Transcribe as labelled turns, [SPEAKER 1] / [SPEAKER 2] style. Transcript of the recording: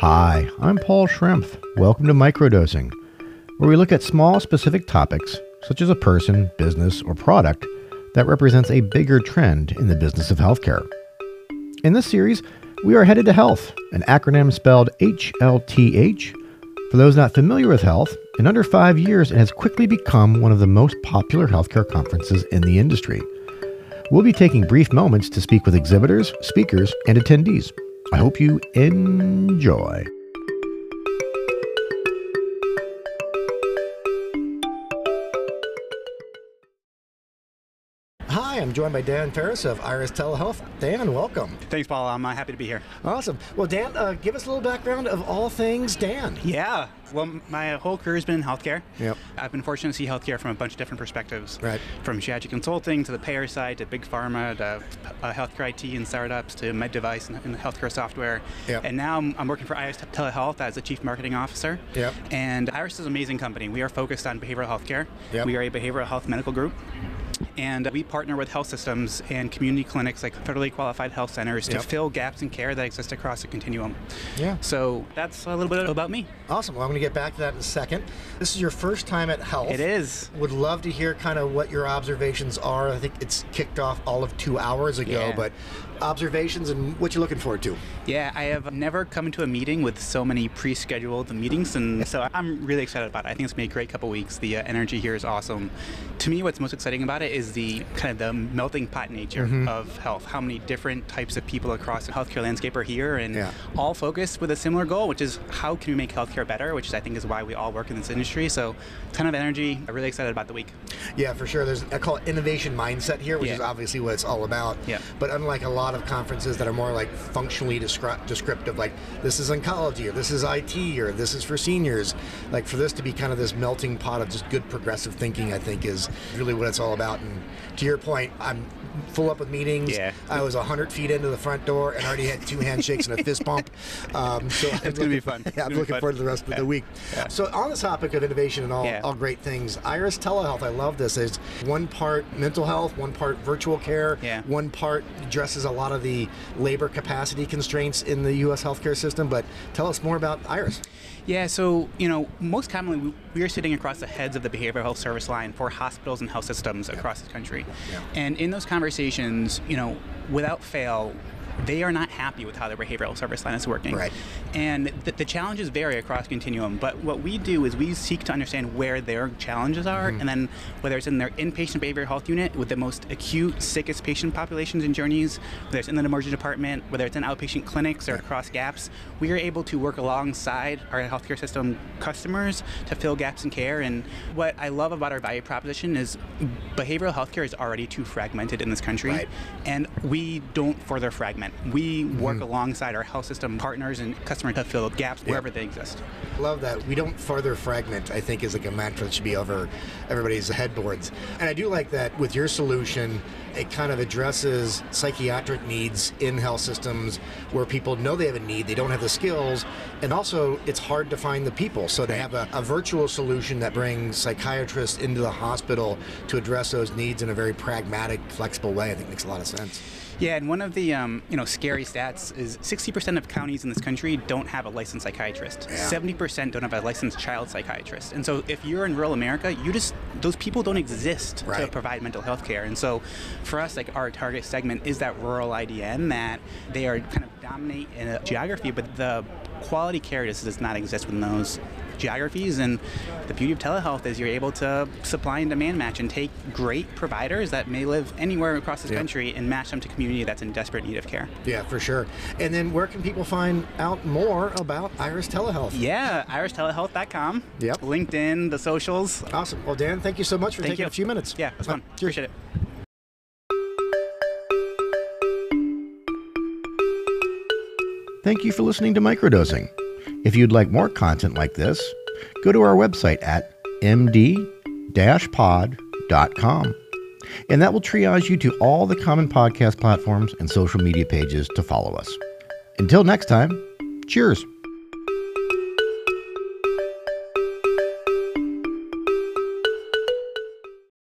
[SPEAKER 1] Hi, I'm Paul Schrempf. Welcome to Microdosing, where we look at small, specific topics, such as a person, business, or product, that represents a bigger trend in the business of healthcare. In this series, we are headed to health, an acronym spelled HLTH. For those not familiar with health, in under five years, it has quickly become one of the most popular healthcare conferences in the industry. We'll be taking brief moments to speak with exhibitors, speakers, and attendees. I hope you enjoy. Hi, I'm joined by Dan Ferris of Iris Telehealth. Dan, welcome.
[SPEAKER 2] Thanks, Paul. I'm uh, happy to be here.
[SPEAKER 1] Awesome. Well, Dan, uh, give us a little background of all things Dan.
[SPEAKER 2] Yeah. Well, my whole career has been in healthcare.
[SPEAKER 1] Yep.
[SPEAKER 2] I've been fortunate to see healthcare from a bunch of different perspectives.
[SPEAKER 1] Right.
[SPEAKER 2] From strategy consulting to the payer side to big pharma to uh, healthcare IT and startups to med device and, and healthcare software.
[SPEAKER 1] Yep.
[SPEAKER 2] And now I'm, I'm working for Iris Telehealth as the chief marketing officer.
[SPEAKER 1] Yep.
[SPEAKER 2] And Iris is an amazing company. We are focused on behavioral healthcare.
[SPEAKER 1] Yep.
[SPEAKER 2] We are a behavioral health medical group. And we partner with health systems and community clinics like federally qualified health centers
[SPEAKER 1] Yep.
[SPEAKER 2] to fill gaps in care that exist across the continuum.
[SPEAKER 1] Yeah.
[SPEAKER 2] So that's a little bit about me.
[SPEAKER 1] Awesome. Well, I'm going to get back to that in a second. This is your first time at Health.
[SPEAKER 2] It is.
[SPEAKER 1] Would love to hear kind of what your observations are. I think it's kicked off all of two hours ago,
[SPEAKER 2] Yeah.
[SPEAKER 1] but observations and what you're looking forward to.
[SPEAKER 2] Yeah, I have never come into a meeting with so many pre-scheduled meetings, and so I'm really excited about it. I think it's been a great couple weeks. The uh, energy here is awesome. To me, what's most exciting about it is the kind of the melting pot nature
[SPEAKER 1] Mm-hmm.
[SPEAKER 2] of health. How many different types of people across the healthcare landscape are here, and
[SPEAKER 1] Yeah.
[SPEAKER 2] all focused with a similar goal, which is how can we make healthcare better? Which is, I think is why we all work in this industry. So, ton of energy. I'm really excited about the week.
[SPEAKER 1] Yeah, for sure. There's I call it innovation mindset here, which
[SPEAKER 2] Yeah.
[SPEAKER 1] is obviously what it's all about.
[SPEAKER 2] Yeah.
[SPEAKER 1] But unlike a lot of conferences that are more like functionally descri- descriptive, like this is oncology or this is IT or this is for seniors, like for this to be kind of this melting pot of just good progressive thinking, I think is really what it's all about. And to your point, I'm full up with meetings.
[SPEAKER 2] Yeah.
[SPEAKER 1] I was 100 feet into the front door and already had two handshakes and a fist bump. Um, so
[SPEAKER 2] It's gonna be fun.
[SPEAKER 1] Yeah, I'm looking forward to the rest of the week. So on the topic of innovation and all,
[SPEAKER 2] Yeah.
[SPEAKER 1] all great things, Iris Telehealth, I love this. It's one part mental health, one part virtual care,
[SPEAKER 2] Yeah.
[SPEAKER 1] one part addresses a lot of the labor capacity constraints in the U.S. healthcare system. But tell us more about Iris.
[SPEAKER 2] Yeah, so you know, most commonly we- are sitting across the heads of the behavioral health service line for hospitals and health systems across the country,
[SPEAKER 1] Yeah.
[SPEAKER 2] and in those conversations, you know, without fail. They are not happy with how their behavioral service line is working.
[SPEAKER 1] Right.
[SPEAKER 2] And the, the challenges vary across continuum, but what we do is we seek to understand where their challenges are,
[SPEAKER 1] Mm-hmm.
[SPEAKER 2] and then whether it's in their inpatient behavioral health unit with the most acute, sickest patient populations and journeys, whether it's in the emergency department, whether it's in outpatient clinics or across gaps, we are able to work alongside our healthcare system customers to fill gaps in care. And what I love about our value proposition is behavioral healthcare is already too fragmented in this country,
[SPEAKER 1] Right.
[SPEAKER 2] and we don't further fragment. We work mm-hmm. alongside our health system partners and customers to fill gaps wherever they exist.
[SPEAKER 1] Love that. We don't further fragment, I think, is like a mantra that should be over everybody's headboards. And I do like that with your solution, it kind of addresses psychiatric needs in health systems where people know they have a need, they don't have the skills, and also it's hard to find the people. So to have a, a virtual solution that brings psychiatrists into the hospital to address those needs in a very pragmatic, flexible way, I think makes a lot of sense.
[SPEAKER 2] Yeah, and one of the um, you know scary stats is 60% of counties in this country don't have a licensed psychiatrist.
[SPEAKER 1] Yeah.
[SPEAKER 2] 70% don't have a licensed child psychiatrist. And so if you're in rural America, you just those people don't exist to provide mental health care. And so for us, like our target segment is that rural IDN that they are kind of dominate in a geography, but the quality care just does not exist within those geographies and the beauty of telehealth is you're able to supply and demand match and take great providers that may live anywhere across this
[SPEAKER 1] Yeah.
[SPEAKER 2] country and match them to community that's in desperate need of care.
[SPEAKER 1] Yeah, for sure. And then where can people find out more about Iris Telehealth?
[SPEAKER 2] Yeah, iristelehealth.com.
[SPEAKER 1] Yep.
[SPEAKER 2] LinkedIn, the socials.
[SPEAKER 1] Awesome. Well, Dan, thank you so much for
[SPEAKER 2] Thank
[SPEAKER 1] taking
[SPEAKER 2] you.
[SPEAKER 1] a few minutes.
[SPEAKER 2] Yeah, it's fun.
[SPEAKER 1] Uh.
[SPEAKER 2] Appreciate it.
[SPEAKER 1] Thank you for listening to Microdosing. If you'd like more content like this, go to our website at md-pod.com. And that will triage you to all the common podcast platforms and social media pages to follow us. Until next time, cheers.